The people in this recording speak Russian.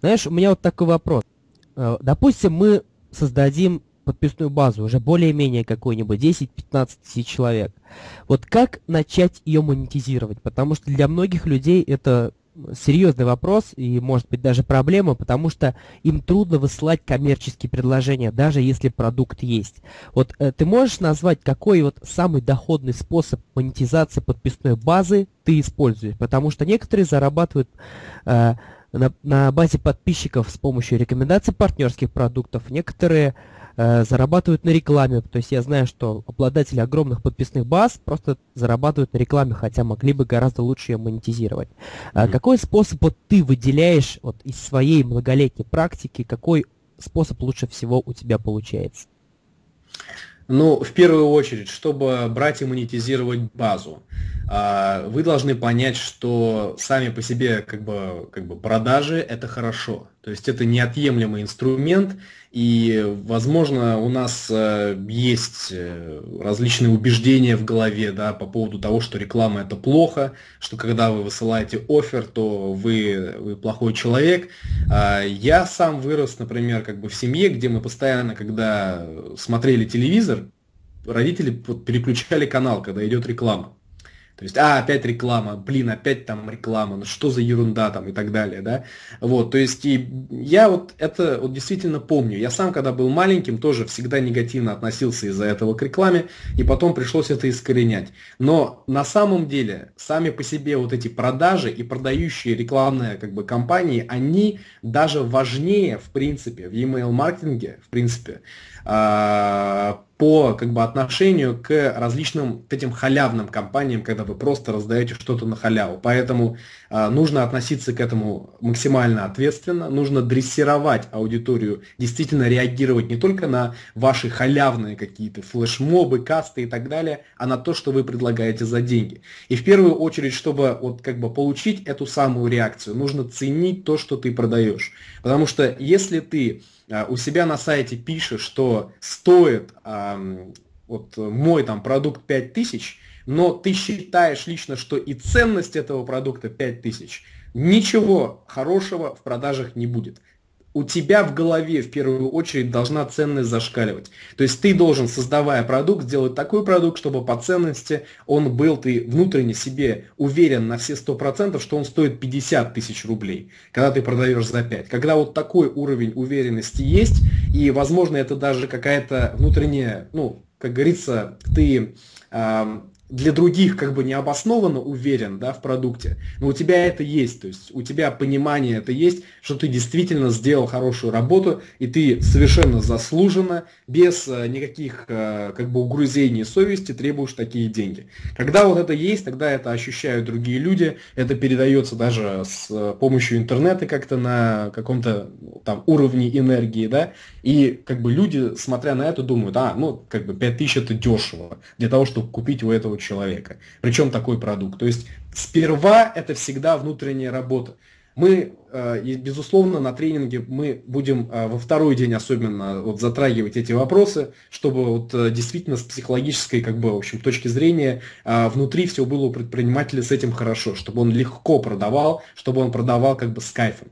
Знаешь, у меня вот такой вопрос. Э, допустим, мы создадим подписную базу, уже более-менее какой-нибудь, 10-15 тысяч человек. Вот как начать ее монетизировать? Потому что для многих людей это серьезный вопрос и, может быть, даже проблема, потому что им трудно высылать коммерческие предложения, даже если продукт есть. Вот э, ты можешь назвать, какой вот самый доходный способ монетизации подписной базы ты используешь? Потому что некоторые зарабатывают э, на, на базе подписчиков с помощью рекомендаций партнерских продуктов, некоторые э, зарабатывают на рекламе. То есть я знаю, что обладатели огромных подписных баз просто зарабатывают на рекламе, хотя могли бы гораздо лучше ее монетизировать. Mm-hmm. какой способ вот ты выделяешь вот, из своей многолетней практики, какой способ лучше всего у тебя получается? Ну, в первую очередь, чтобы брать и монетизировать базу, а, вы должны понять, что сами по себе как бы, как бы продажи – это хорошо. То есть это неотъемлемый инструмент, и, возможно, у нас э, есть э, различные убеждения в голове да, по поводу того, что реклама это плохо, что когда вы высылаете офер, то вы, вы плохой человек. А я сам вырос, например, как бы в семье, где мы постоянно, когда смотрели телевизор, родители переключали канал, когда идет реклама. То есть, а, опять реклама, блин, опять там реклама, ну что за ерунда там и так далее, да. Вот, то есть, и я вот это вот действительно помню. Я сам, когда был маленьким, тоже всегда негативно относился из-за этого к рекламе, и потом пришлось это искоренять. Но на самом деле, сами по себе вот эти продажи и продающие рекламные как бы компании, они даже важнее, в принципе, в email маркетинге, в принципе, по как бы, отношению к различным вот этим халявным компаниям, когда вы просто раздаете что-то на халяву. Поэтому э, нужно относиться к этому максимально ответственно, нужно дрессировать аудиторию, действительно реагировать не только на ваши халявные какие-то флешмобы, касты и так далее, а на то, что вы предлагаете за деньги. И в первую очередь, чтобы вот как бы получить эту самую реакцию, нужно ценить то, что ты продаешь. Потому что если ты а, у себя на сайте пишешь, что стоит вот мой там продукт 5000, но ты считаешь лично, что и ценность этого продукта 5000, ничего хорошего в продажах не будет у тебя в голове в первую очередь должна ценность зашкаливать. То есть ты должен, создавая продукт, сделать такой продукт, чтобы по ценности он был, ты внутренне себе уверен на все 100%, что он стоит 50 тысяч рублей, когда ты продаешь за 5. Когда вот такой уровень уверенности есть, и, возможно, это даже какая-то внутренняя, ну, как говорится, ты для других как бы необоснованно уверен да, в продукте, но у тебя это есть, то есть у тебя понимание это есть, что ты действительно сделал хорошую работу, и ты совершенно заслуженно, без э, никаких э, как бы угрызений совести требуешь такие деньги. Когда вот это есть, тогда это ощущают другие люди, это передается даже с э, помощью интернета как-то на каком-то ну, там уровне энергии, да, и как бы люди, смотря на это, думают, а, ну, как бы 5000 это дешево для того, чтобы купить у этого человека. Причем такой продукт. То есть сперва это всегда внутренняя работа. Мы, э, безусловно, на тренинге мы будем э, во второй день особенно вот затрагивать эти вопросы, чтобы вот э, действительно с психологической как бы, в общем, точки зрения внутри все было у предпринимателя с этим хорошо, чтобы он легко продавал, чтобы он продавал как бы с кайфом.